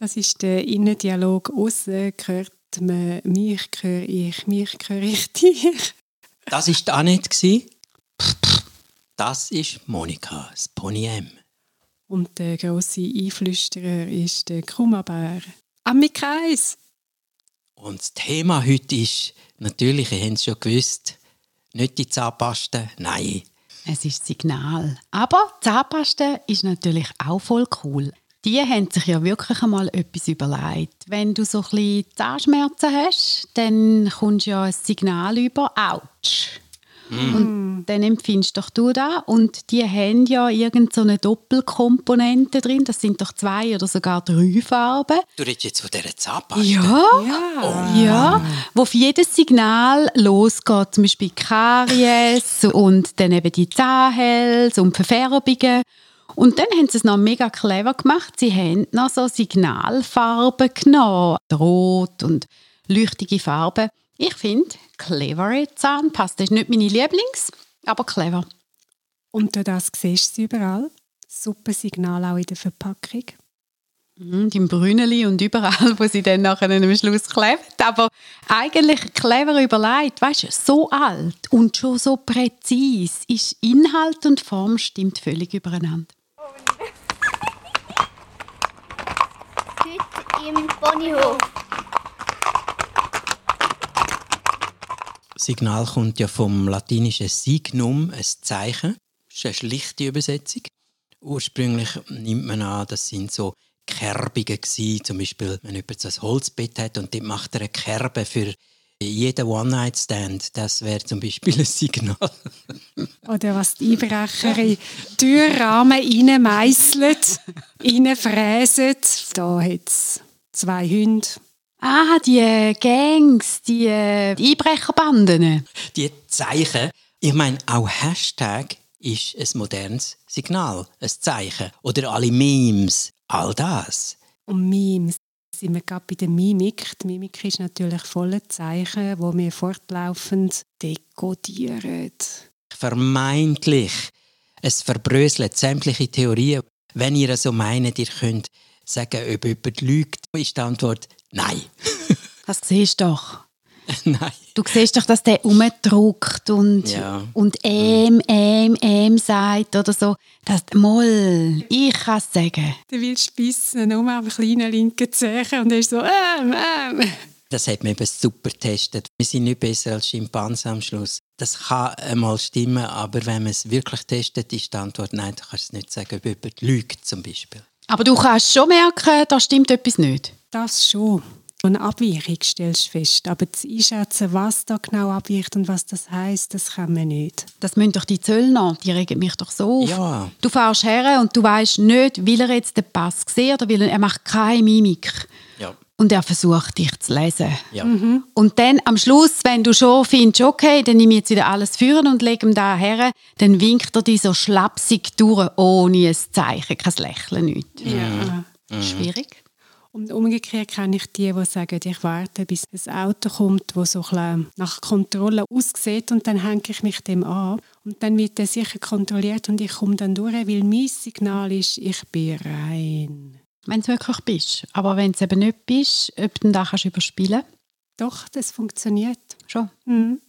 Das ist der Innendialog. Aussen hört man mich, höre ich, mich, höre ich dich. Das war die Annette. Das ist Monika, das Pony M. Und der grosse Einflüsterer ist der Kummerbär. Amikreis! Und das Thema heute ist, natürlich, ihr habt es schon gewusst, nicht die Zahnpaste, nein. Es ist Signal. Aber Zahnpaste ist natürlich auch voll cool. Die haben sich ja wirklich einmal etwas überlegt. Wenn du so ein bisschen Zahnschmerzen hast, dann kommst du ja ein Signal über «Autsch». Mm. Und dann empfindest doch du da und die haben ja irgendeine so Doppelkomponente drin. Das sind doch zwei oder sogar drei Farben. Du redest jetzt von dieser Zahnpasta? Ja, ja. Oh. ja. Wo für jedes Signal losgeht. Zum Beispiel Karies und dann eben die Zahnhälse und Verfärbungen. Und dann haben sie es noch mega clever gemacht. Sie haben noch so Signalfarben genommen. Rot und leuchtige Farben. Ich finde, clevere Zahnpasta ist nicht meine Lieblings, aber clever. Und das siehst du überall. Super Signal auch in der Verpackung. Mhm, Im Brünneli und überall, wo sie dann nachher am Schluss klebt. Aber eigentlich clever überlegt, weißt du, so alt und schon so präzise ist Inhalt und Form stimmt völlig übereinander. Heute im Ponyhof. Signal kommt ja vom latinischen Signum, ein Zeichen. Das ist eine schlichte Übersetzung. Ursprünglich nimmt man an, das sind so Kerbungen gewesen. Zum Beispiel, wenn jemand ein Holzbett hat und dort macht er eine Kerbe für jeden One-Night-Stand. Das wäre zum Beispiel ein Signal. Oder was die Einbrecher in Türrahmen reinmeisseln, reinfräsen. Da hat es zwei Hunde Ah, die Gangs, die, äh, die Einbrecherbanden. Die Zeichen. Ich meine, auch Hashtag ist ein modernes Signal, ein Zeichen. Oder alle Memes, all das. Und Memes sind wir gerade bei der Mimik. Die Mimik ist natürlich voller Zeichen, wo wir fortlaufend dekodieren. Vermeintlich. Es verbröselt sämtliche Theorien. Wenn ihr so meint, ihr könnt sagen, ob jemand lügt, ist die Antwort Nein. das siehst du doch. Nein. Du siehst doch, dass der umdruckt und, ja. und ähm, ähm, ähm sagt oder so. Das, Moll, ich kann es sagen. Du willst bissen, nur am kleinen linken Zehen und er ist so ähm, ähm. Das hat man eben super getestet. Wir sind nicht besser als Schimpansen am Schluss. Das kann einmal stimmen, aber wenn man es wirklich testet, ist die Antwort nein, du kannst es nicht sagen, ob jemand lügt zum Beispiel. Aber du kannst schon merken, da stimmt etwas nicht. Das schon. Eine Abweichung stellst du fest. Aber zu einschätzen, was da genau abweicht und was das heißt, das kann man nicht. Das müssen doch die Zöllner, die regen mich doch so auf. Ja. Du fährst her und du weißt nicht, will er jetzt den Pass sehen oder will er, er macht keine Mimik. Ja. Und er versucht, dich zu lesen. Ja. Mhm. Und dann am Schluss, wenn du schon findest, okay, dann nehme ich jetzt wieder alles führen und lege ihm da her, dann winkt er dich so schlapsig durch, ohne ein Zeichen, kein Lächeln, nichts. Ja. Mhm. Schwierig. Und umgekehrt kenne ich die, die sagen, ich warte, bis ein Auto kommt, das so ein nach Kontrolle aussieht und dann hänge ich mich dem an. Und dann wird er sicher kontrolliert und ich komme dann durch, weil mein Signal ist, ich bin rein. Wenn du wirklich bist. Aber wenn du eben nicht bist, ob du da kannst überspielen Doch, das funktioniert. Schon. Mhm.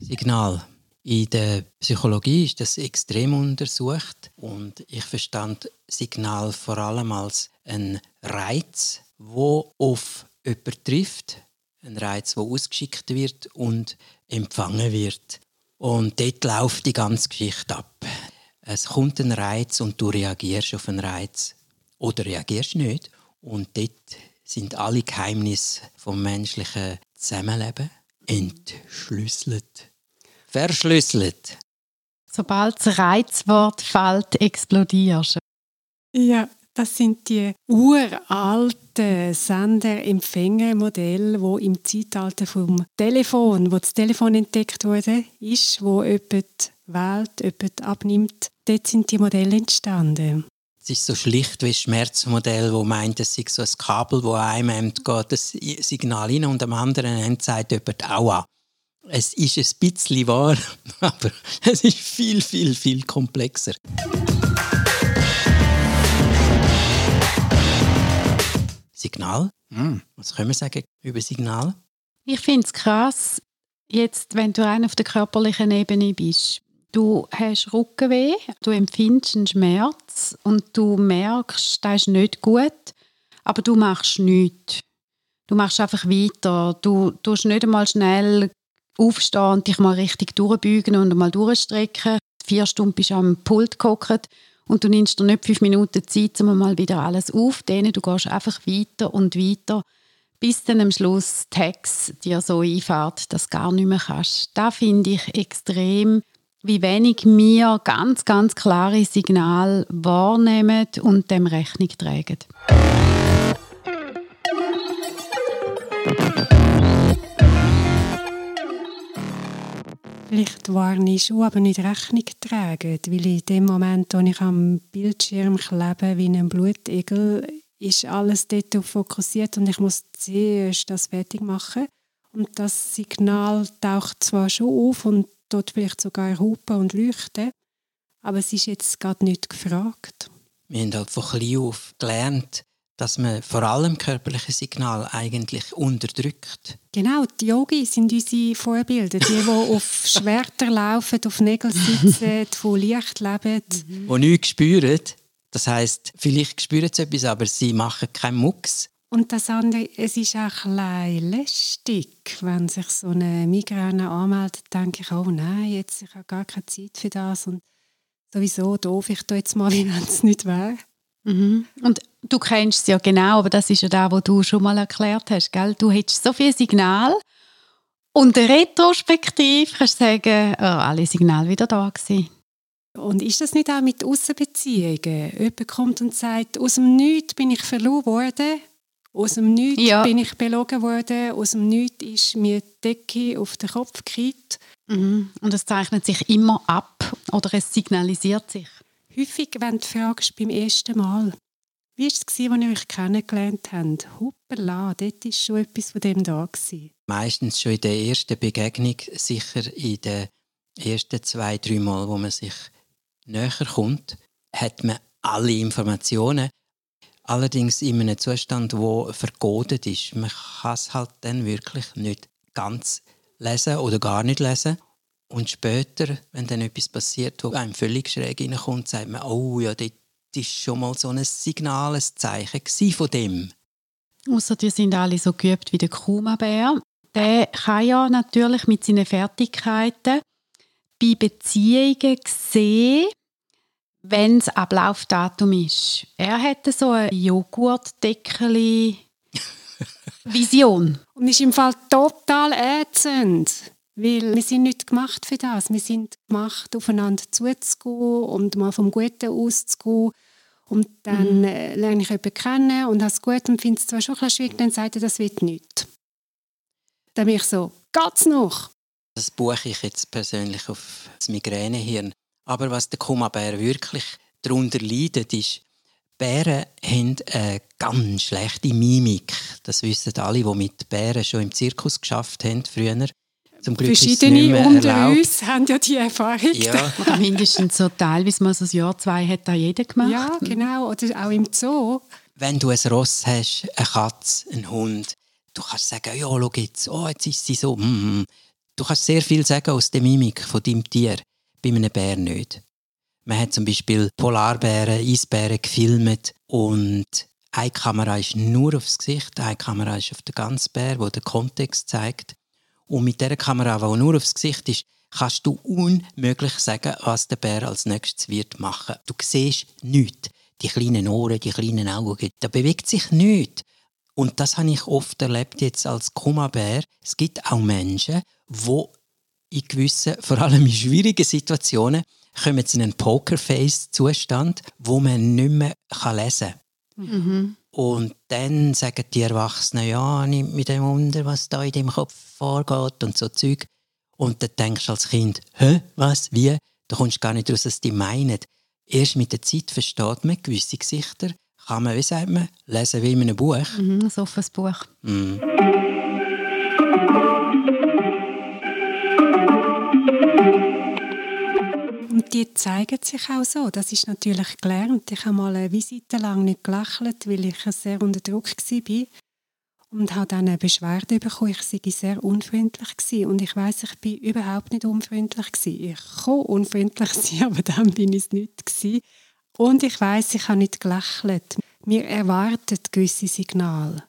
Signal. In der Psychologie ist das extrem untersucht und ich verstand Signal vor allem als ein Reiz, wo auf jemanden trifft, ein Reiz, wo ausgeschickt wird und empfangen wird. Und dort läuft die ganze Geschichte ab. Es kommt ein Reiz und du reagierst auf einen Reiz oder reagierst nicht. Und dort sind alle Geheimnisse vom menschlichen Zusammenleben entschlüsselt verschlüsselt. Sobald das Reizwort fällt, explodierst du. Ja, das sind die uralten Sender-Empfänger-Modelle, wo im Zeitalter vom Telefon, wo das Telefon entdeckt wurde, ist, wo jemand wählt, jemand abnimmt. Dort sind die Modelle entstanden. Es ist so schlicht wie ein Schmerzmodell, wo meint, es sei so ein Kabel, wo einem geht das Signal rein und am anderen Ende sagt jemand Aua. Es ist ein bisschen wahr, aber es ist viel, viel, viel komplexer. Signal? Mm. Was können wir sagen über Signal? Ich finde es krass, jetzt, wenn du rein auf der körperlichen Ebene bist. Du hast Rückenweh, du empfindest einen Schmerz und du merkst, das ist nicht gut, aber du machst nichts. Du machst einfach weiter. Du tust nicht einmal schnell aufstehen und dich mal richtig durchbeugen und mal durchstrecken. Vier Stunden bist du am Pult gehockt und du nimmst dir nicht fünf Minuten Zeit, um mal wieder alles aufzunehmen. Du gehst einfach weiter und weiter, bis dann am Schluss Text dir so einfährt, dass du gar nicht mehr kannst. Da finde ich extrem, wie wenig wir ganz, ganz klare Signale wahrnehmen und dem Rechnung tragen. Vielleicht ich schon, aber nicht Rechnung tragen, weil in dem Moment, wo ich am Bildschirm klebe wie ein Blutegel, ist alles dort fokussiert und ich muss zuerst das fertig machen. Und das Signal taucht zwar schon auf und dort vielleicht sogar hupen und leuchten, aber es ist jetzt gerade nicht gefragt. Wir haben halt von klein auf gelernt, dass man vor allem körperliche Signal eigentlich unterdrückt. Genau, die Yogis sind unsere Vorbilder, die, die auf Schwerter laufen, auf Nägeln sitzen, von Licht leben. Mhm. Die nichts spüren. Das heisst, vielleicht spüren sie etwas, aber sie machen keinen Mucks. Und das andere, es ist auch ein lästig, wenn sich so eine Migräne anmeldet, denke ich, oh nein, jetzt ich habe gar keine Zeit für das und sowieso doof, ich tue jetzt mal, wie wenn es nicht wäre. Mhm. Und du kennst es ja genau, aber das ist ja das, was du schon mal erklärt hast. Gell? Du hättest so viel Signal und retrospektiv kannst du sagen, oh, alle Signale wieder da gewesen. Und ist das nicht auch mit Außenbeziehungen? Jemand kommt und sagt, aus dem Nichts bin ich verloren worden, aus dem Nichts ja. bin ich belogen worden, aus dem Nichts ist mir die Decke auf den Kopf gekriegt. Mhm. Und es zeichnet sich immer ab oder es signalisiert sich. Häufig, wenn du fragst beim ersten Mal, wie war es, als ihr euch kennengelernt habt? Hoppala, dort war schon etwas von dem da. Gewesen. Meistens schon in der ersten Begegnung, sicher in den ersten zwei, drei Mal, wo man sich näher kommt, hat man alle Informationen. Allerdings in einem Zustand, der vergodet ist. Man kann es halt dann wirklich nicht ganz lesen oder gar nicht lesen. Und später, wenn dann etwas passiert, wo einem völlig schräg reinkommt, sagt man, oh ja, dort war schon mal so ein Signal, ein Zeichen von dem. Außer die sind alle so geübt wie der Kuma-Bär. Der kann ja natürlich mit seinen Fertigkeiten bei Beziehungen sehen, wenn das Ablaufdatum ist. Er hätte so eine Joghurtdeckel Vision. Und ist im Fall total ätzend. Weil wir sind nicht gemacht für das. Wir sind gemacht, aufeinander zuzugehen und mal vom Guten auszugehen. Und dann mhm. äh, lerne ich jemanden kennen und habe es gut und finde es zwar schon ein schwierig, dann sagt er, das wird nicht. Dann bin ich so, geht's noch? Das buche ich jetzt persönlich auf das Migränehirn. Aber was der Kumabär wirklich darunter leidet, ist, Bären haben eine ganz schlechte Mimik. Das wissen alle, die mit Bären schon im Zirkus geschafft haben früher. Zum Glück Verschiedene unter erlaubt. uns haben ja die Erfahrung. Ja. Oder mindestens so teilweise mal so ein Jahr, zwei hat da jeder gemacht. Ja, genau. Oder auch im Zoo. Wenn du ein Ross hast, eine Katze, einen Hund, du kannst sagen, ja, schau jetzt, oh, jetzt ist sie so. Mm. Du kannst sehr viel sagen aus der Mimik von deinem Tier, bei einem Bär nicht. Man hat zum Beispiel Polarbären, Eisbären gefilmt und eine Kamera ist nur aufs Gesicht, eine Kamera ist auf den ganzen Bär, wo der Kontext zeigt. Und mit dieser Kamera, die nur aufs Gesicht ist, kannst du unmöglich sagen, was der Bär als nächstes wird machen. Du siehst nichts. Die kleinen Ohren, die kleinen Augen, da bewegt sich nichts. Und das habe ich oft erlebt jetzt als Kumabär. Es gibt auch Menschen, die in gewissen, vor allem in schwierigen Situationen, kommen zu einem Pokerface-Zustand, wo man nicht mehr lesen kann. Mhm. Und dann sagen die Erwachsenen, ja, nimmt mit dem Wunder, was da in dem Kopf vorgeht und so Zeug. Und dann denkst du als Kind, hä, was, wie? Da kommst du gar nicht raus, was die meinen. Erst mit der Zeit versteht man gewisse Gesichter, kann man, wie sagt man, lesen wie in einem Buch. Mhm, ein offenes Buch. Mhm. Die zeigen sich auch so. Das ist natürlich gelernt. Ich habe mal eine Visite lang nicht gelächelt, weil ich sehr unter Druck war. Und habe dann eine Beschwerde bekommen, ich sei sehr unfreundlich gewesen. Und ich weiß, ich bin überhaupt nicht unfreundlich gewesen. Ich kann unfreundlich sein, aber dann bin ich es nicht gewesen. Und ich weiß, ich habe nicht gelächelt. Wir erwarten gewisse Signale.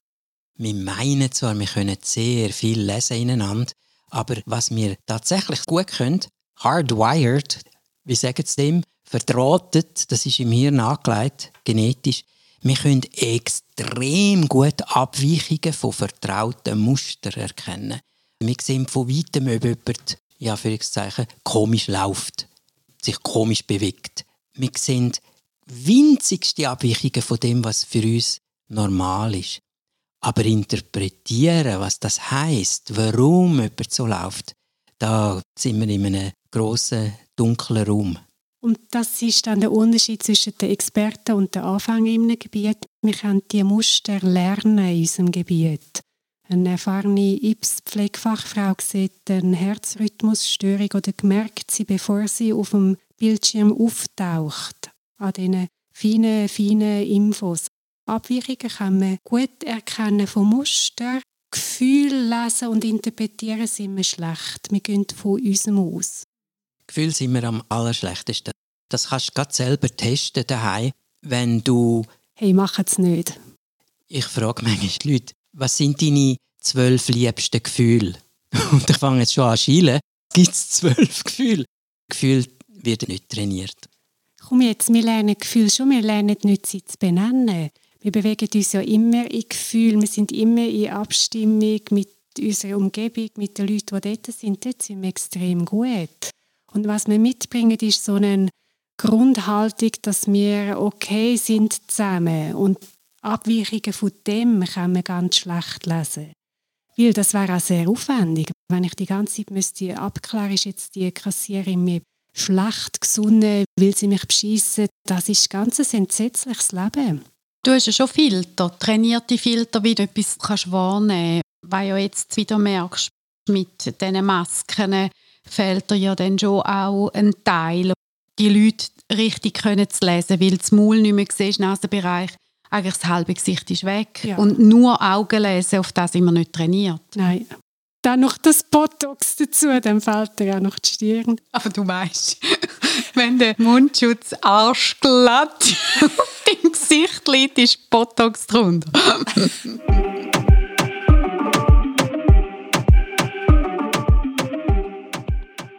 Wir meinen zwar, wir können sehr viel lesen ineinander, aber was wir tatsächlich gut können, hardwired, wie sagen sie dem, verdrahtet, das ist im Hirn angelegt, genetisch, wir können extrem gut Abweichungen von vertrauten Mustern erkennen. Wir sehen von weitem, ob jemand, ja, für komisch läuft, sich komisch bewegt. Wir sehen winzigste Abweichungen von dem, was für uns normal ist. Aber interpretieren, was das heißt, warum jemand so läuft, da sind wir in einem grossen, dunklen Raum. Und das ist dann der Unterschied zwischen den Experten und den Anfängern im Gebiet. Wir können die Muster lernen in unserem Gebiet. Eine erfahrene IPS-Pflegefachfrau sieht eine Herzrhythmusstörung oder merkt sie, bevor sie auf dem Bildschirm auftaucht, an diesen feinen, feinen Infos. Abweichungen kann man gut erkennen von Mustern. Gefühle lesen und interpretieren sind wir schlecht. Wir gehen von unserem aus. Gefühl sind wir am allerschlechtesten. Das kannst du gerade selber testen daheim, wenn du... Hey, mach es nicht. Ich frage manchmal die Leute, was sind deine zwölf liebsten Gefühle? Und ich fange jetzt schon an zu schielen. Gibt es zwölf Gefühle? Gefühl wird nicht trainiert. Komm jetzt, wir lernen Gefühle schon, wir lernen nicht, sie zu benennen. Wir bewegen uns ja immer in Gefühl, wir sind immer in Abstimmung mit unserer Umgebung, mit den Leuten, die dort sind. Dort sind wir extrem gut. Und was wir mitbringen, ist so eine Grundhaltung, dass wir okay sind zusammen. Und Abweichungen von dem kann man ganz schlecht lesen. Weil das wäre auch sehr aufwendig. Wenn ich die ganze Zeit müsste abklären, ist jetzt die Kassierin mir schlecht gesonnen, will sie mich beschissen. Das ist ganz ein entsetzliches Leben. Du hast ja schon Filter, trainierte Filter, wie du etwas kannst wahrnehmen kannst. Weil du jetzt wieder merkst, mit diesen Masken fehlt dir ja dann schon auch ein Teil, die Leute richtig können zu lesen, weil das Maul nicht mehr siehst, Nasenbereich, eigentlich das halbe Gesicht ist weg. Ja. Und nur Augen lesen, auf das sind wir nicht trainiert. Nein. Dann noch das Botox dazu, dann fällt dir auch noch die Stirn. Aber du weißt, wenn der Mundschutz arschglatt auf deinem Gesicht liegt, ist Botox drunter.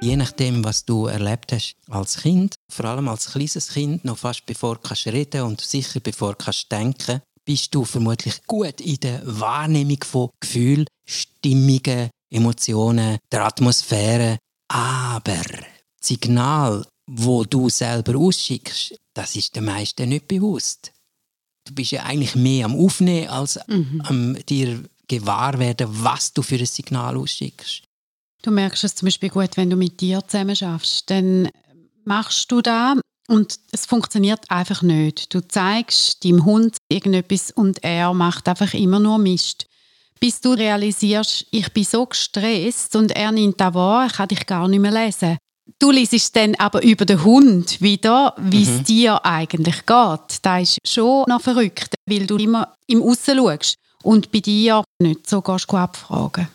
Je nachdem, was du erlebt hast als Kind, vor allem als kleines Kind, noch fast bevor du kannst reden und sicher bevor du kannst denken, bist du vermutlich gut in der Wahrnehmung von Gefühlen, Stimmungen, Emotionen, der Atmosphäre. Aber das Signal, wo du selber ausschickst, das ist den meisten nicht bewusst. Du bist ja eigentlich mehr am Aufnehmen als mhm. am dir gewahr werden, was du für ein Signal ausschickst. Du merkst es zum Beispiel gut, wenn du mit dir zusammen schaffst, dann machst du da und es funktioniert einfach nicht. Du zeigst deinem Hund irgendetwas und er macht einfach immer nur Mist. Bis du realisierst, ich bin so gestresst und er nimmt da wahr, ich kann dich gar nicht mehr lesen. Du liest dann aber über den Hund wieder, wie es mhm. dir eigentlich geht. Das ist schon noch verrückt, weil du immer im Aussen schaust und bei dir nicht so gehst abfragen.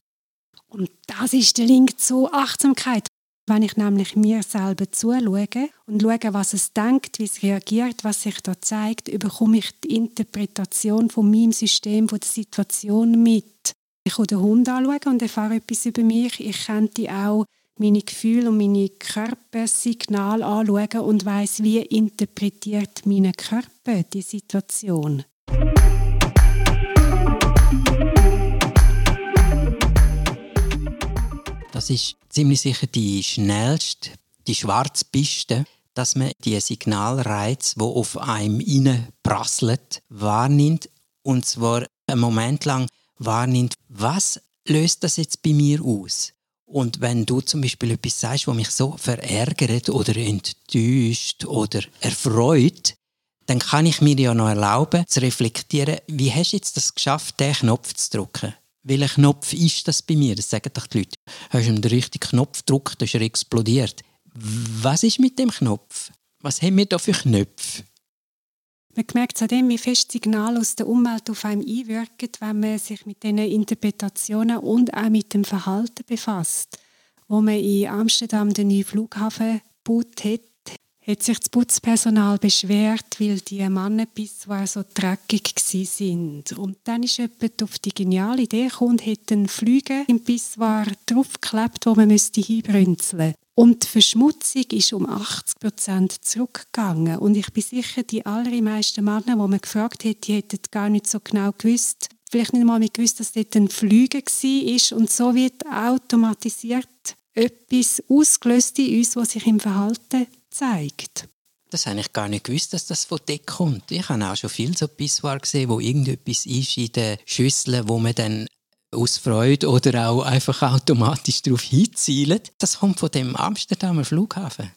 Und das ist der Link zur Achtsamkeit. Wenn ich nämlich mir selber zuschaue und schaue, was es denkt, wie es reagiert, was sich da zeigt, bekomme ich die Interpretation von meinem System, von der Situation mit. Ich kann den Hund anschauen und erfahre etwas über mich. Ich könnte auch meine Gefühle und meine Körpersignale anschauen und weiß, wie interpretiert mein Körper die Situation. Das ist ziemlich sicher die schnellste, die schwarze Piste, dass man die Signalreiz, wo auf einem prasselt, wahrnimmt und zwar einen Moment lang wahrnimmt, was löst das jetzt bei mir aus? Und wenn du zum Beispiel etwas sagst, was mich so verärgert oder enttäuscht oder erfreut, dann kann ich mir ja noch erlauben, zu reflektieren, wie hast du jetzt das geschafft, den Knopf zu drücken? Welcher Knopf ist das bei mir? Das sagen doch die Leute. Hast du den richtigen Knopf gedrückt, ist er explodiert. Was ist mit dem Knopf? Was haben wir da für Knöpfe? Man merkt an wie fest Signale aus der Umwelt auf einem einwirken, wenn man sich mit diesen Interpretationen und auch mit dem Verhalten befasst. Wo man in Amsterdam den neuen Flughafen gebaut hat, hat sich das Putzpersonal beschwert, weil die Mannenbisse so dreckig sind. Und dann ist jemand auf die geniale Idee gekommen, hat einen Flüge im Bisswar draufgeklebt, wo man müsste hinbrünzeln und die Verschmutzung ist um 80 Prozent zurückgegangen. Und ich bin sicher, die allermeisten Männer, die man gefragt hat, die hätten gar nicht so genau gewusst, vielleicht nicht mal gewusst, dass dort ein Flüge war. Und so wird automatisiert etwas ausgelöst in uns, was sich im Verhalten zeigt. Das habe ich gar nicht gewusst, dass das von dort kommt. Ich habe auch schon viel so Pissoir gesehen, wo irgendetwas ist in den Schüsseln, wo man dann aus Freude oder auch einfach automatisch darauf hinzielt. Das kommt von dem Amsterdamer Flughafen.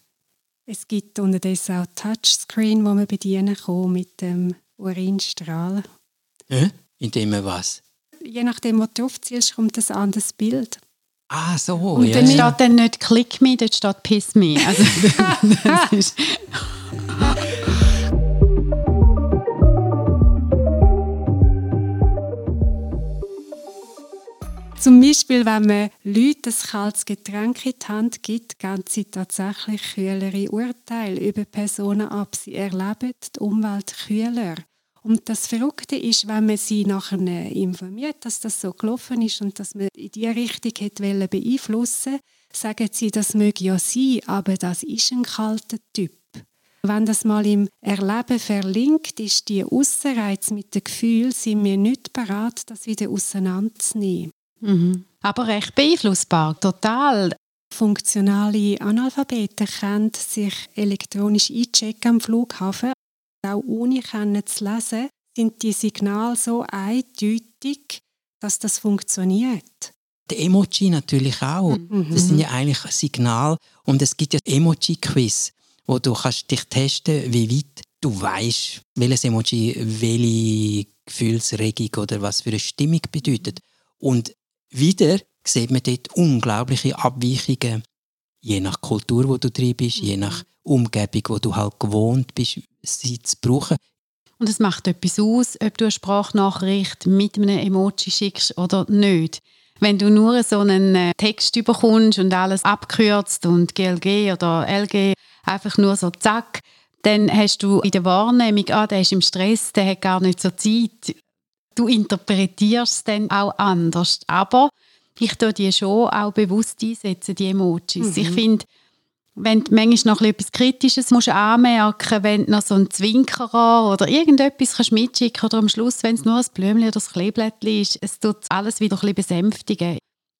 Es gibt unterdessen auch Touchscreen, wo man bedienen kann mit dem Urinstrahl. Äh? Indem man was? Je nachdem, wo du drauf zielst, kommt ein anderes Bild. Ah, so. Und ja, dann ja. steht dann nicht Click Me, dort steht Piss Me. Also, das ist Zum Beispiel, wenn man Leuten ein kaltes Getränk in die Hand gibt, geben sie tatsächlich kühlere Urteile über Personen ab. Sie erleben die Umwelt kühler. Und das Verrückte ist, wenn man sie nachher informiert, dass das so gelaufen ist und dass man in diese Richtung hätte beeinflussen sagen sie, das möge ja sein, aber das ist ein kalter Typ. Wenn das mal im Erleben verlinkt ist, die Aussenreiz mit dem Gefühl, sind wir nicht bereit, das wieder auseinanderzunehmen. Mhm. Aber recht beeinflussbar, total. Funktionale Analphabeten können sich elektronisch einchecken am Flughafen. Auch ohne können zu lesen, sind die Signale so eindeutig, dass das funktioniert. Die Emoji natürlich auch. Mhm. Das sind ja eigentlich Signale. Und es gibt ja Emoji-Quiz, wo du kannst dich testen, wie weit du weißt, welches Emoji welche Gefühlsregung oder was für eine Stimmung bedeutet. Und wieder sieht man dort unglaubliche Abweichungen, je nach Kultur, wo du drin bist, je nach Umgebung, wo du halt gewohnt bist, sie zu brauchen. Und es macht etwas aus, ob du eine Sprachnachricht mit einem Emoji schickst oder nicht. Wenn du nur so einen äh, Text überkommst und alles abkürzt und GLG oder LG einfach nur so zack, dann hast du in der Wahrnehmung, ah, der ist im Stress, der hat gar nicht so Zeit. Du interpretierst es dann auch anders. Aber ich tue die schon auch bewusst einsetzen, die Emojis. Mhm. Ich finde, wenn du manchmal noch etwas Kritisches musst anmerken wenn du noch so ein Zwinkerer oder irgendetwas kannst mitschicken oder am Schluss, wenn es nur ein Blümchen oder ein Kleeblättchen ist, es tut alles wieder ein bisschen besänftigen.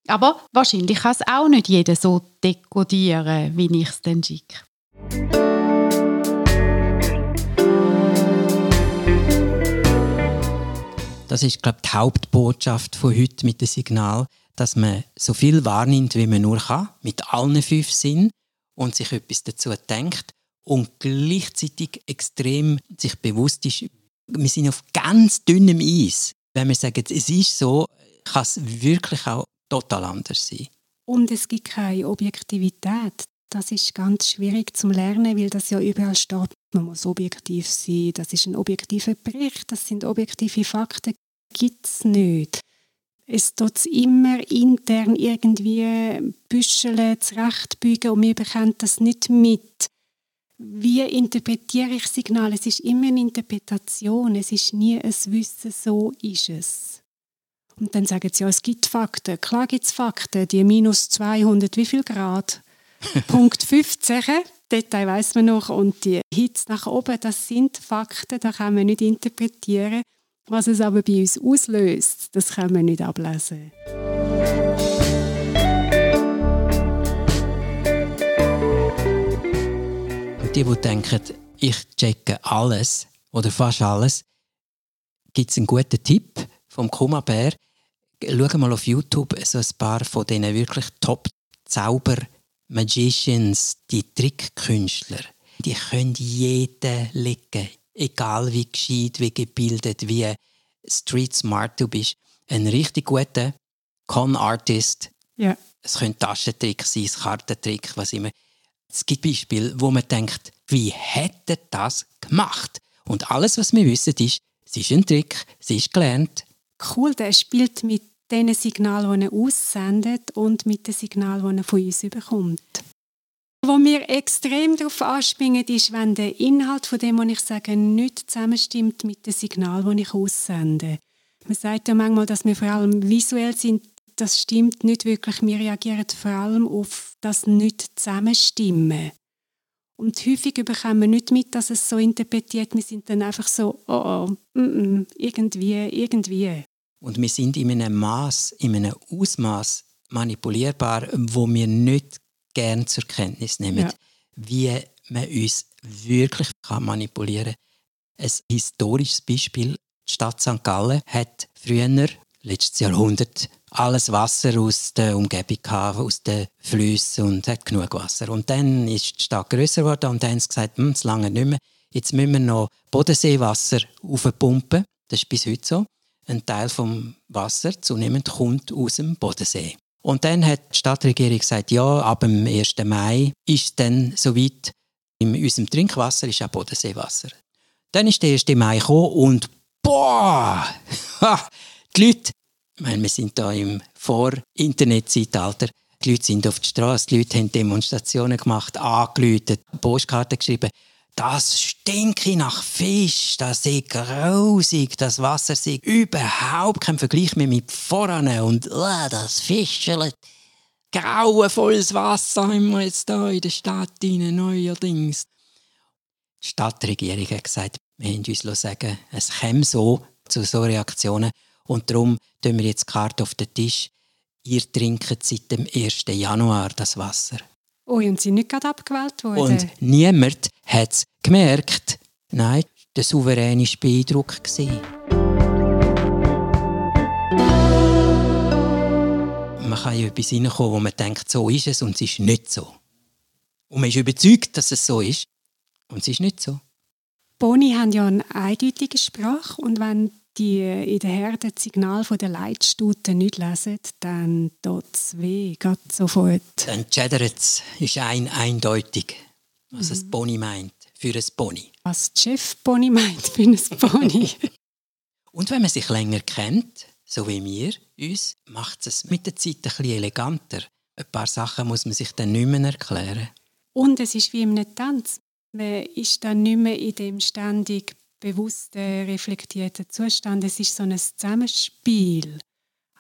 Aber wahrscheinlich kann es auch nicht jeder so dekodieren, wie ich es dann schicke. Das ist, glaube ich, die Hauptbotschaft von heute mit dem Signal, dass man so viel wahrnimmt, wie man nur kann, mit allen fünf Sinnen und sich etwas dazu denkt und gleichzeitig extrem sich bewusst ist, wir sind auf ganz dünnem Eis. Wenn wir sagen, es ist so, kann es wirklich auch total anders sein. Und es gibt keine Objektivität. Das ist ganz schwierig zum Lernen, weil das ja überall steht. Man muss objektiv sein. Das ist ein objektiver Bericht. Das sind objektive Fakten. Gibt es nicht es tut immer intern irgendwie büscheln, zurechtbügen und wir bekommen das nicht mit. Wie interpretiere ich Signale? Es ist immer eine Interpretation, es ist nie ein Wissen, so ist es. Und dann sagen sie, ja, es gibt Fakten. Klar gibt es Fakten, die minus 200, wie viel Grad? Punkt 15, Detail weiß man noch, und die Hitze nach oben, das sind Fakten, da kann man nicht interpretieren. Was es aber bei uns auslöst, das kann man nicht ablesen. Die, die denken, ich checke alles oder fast alles, gibt es einen guten Tipp vom Kumabär. Schau mal auf YouTube so ein paar von diesen wirklich Top-Zauber-Magicians, die Trickkünstler. Die können jeden legen egal wie gescheit, wie gebildet, wie street smart du bist, ein richtig guter Con-Artist. Ja. Es können Taschentrick sein, Kartentrick, was immer. Es gibt Beispiele, wo man denkt, wie hätte das gemacht? Und alles, was wir wissen, ist, es ist ein Trick, es ist gelernt. Cool, der spielt mit den Signalen, die er aussendet und mit den Signalen, die er von uns bekommt. Wo mir extrem darauf anspringen, ist, wenn der Inhalt von dem, was ich sage, nicht zusammenstimmt mit dem Signal, das ich aussende. Man sagt ja manchmal, dass wir vor allem visuell sind. Das stimmt nicht wirklich. Wir reagieren vor allem auf das nicht zusammenstimmen. Und häufig bekommen wir nicht mit, dass es so interpretiert. Wir sind dann einfach so, oh, oh mm, mm, irgendwie, irgendwie. Und wir sind in einem Maß, in einem Ausmaß manipulierbar, wo wir nicht gern zur Kenntnis nehmen, ja. wie man uns wirklich kann manipulieren kann. Ein historisches Beispiel, die Stadt St. Gallen hat früher, letztes Jahrhundert, alles Wasser aus der Umgebung gehabt, aus den Flüssen und hat genug Wasser. Und dann ist die Stadt grösser geworden und dann haben sie gesagt, hm, es lange nicht mehr. Jetzt müssen wir noch Bodenseewasser aufpumpen. Das ist bis heute so. Ein Teil vom Wasser zunehmend kommt aus dem Bodensee. Und dann hat die Stadtregierung gesagt, ja, ab dem 1. Mai ist dann soweit, in unserem Trinkwasser ist auch Bodenseewasser. Dann ist der 1. Mai gekommen und boah, die Leute, ich meine, wir sind da im Vor-Internet-Zeitalter, die Leute sind auf die Straße, die Leute haben Demonstrationen gemacht, angeläutet, Postkarten geschrieben das stinke nach Fisch, das ist grausig, das Wasser ist überhaupt kein Vergleich mehr mit voran und uh, das Fischchen, grauenvolles Wasser haben wir jetzt hier in der Stadt rein, neuerdings. Die Stadtregierung hat gesagt, wir haben uns sagen, es käme so zu so Reaktionen und darum tun wir jetzt die Karte auf den Tisch. Ihr trinkt seit dem 1. Januar das Wasser. Oh, und sind nicht gerade abgewählt worden? Und niemand hat es gemerkt. Nein, der Souverän war beeindruckt. Man kann in etwas hineinkommen, wo man denkt, so ist es und es ist nicht so. Und man ist überzeugt, dass es so ist und es ist nicht so. Boni haben ja eine eindeutige Sprache und wenn die in der Herde das Signal der Leitstute nicht lesen, dann tut es weh, geht sofort. Dann schädert es, ist ein eindeutig, was mhm. ein Pony meint, für ein Pony. Was der Chef Pony meint für ein Pony. Und wenn man sich länger kennt, so wie wir uns, macht es mit der Zeit ein bisschen eleganter. Ein paar Sachen muss man sich dann nicht mehr erklären. Und es ist wie einem Tanz. Man ist dann nicht mehr in dem ständig bewussten, reflektierten Zustand. Es ist so ein Zusammenspiel.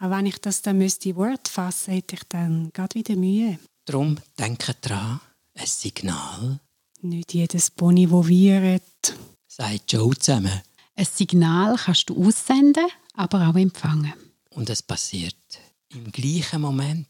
Auch wenn ich das dann müsste Wort fassen, hätte ich dann gerade wieder Mühe. Darum denke dran, ein Signal. Nicht jedes Boni, wo wiehert. Sagt Joe zusammen. Ein Signal kannst du aussenden, aber auch empfangen. Und es passiert im gleichen Moment.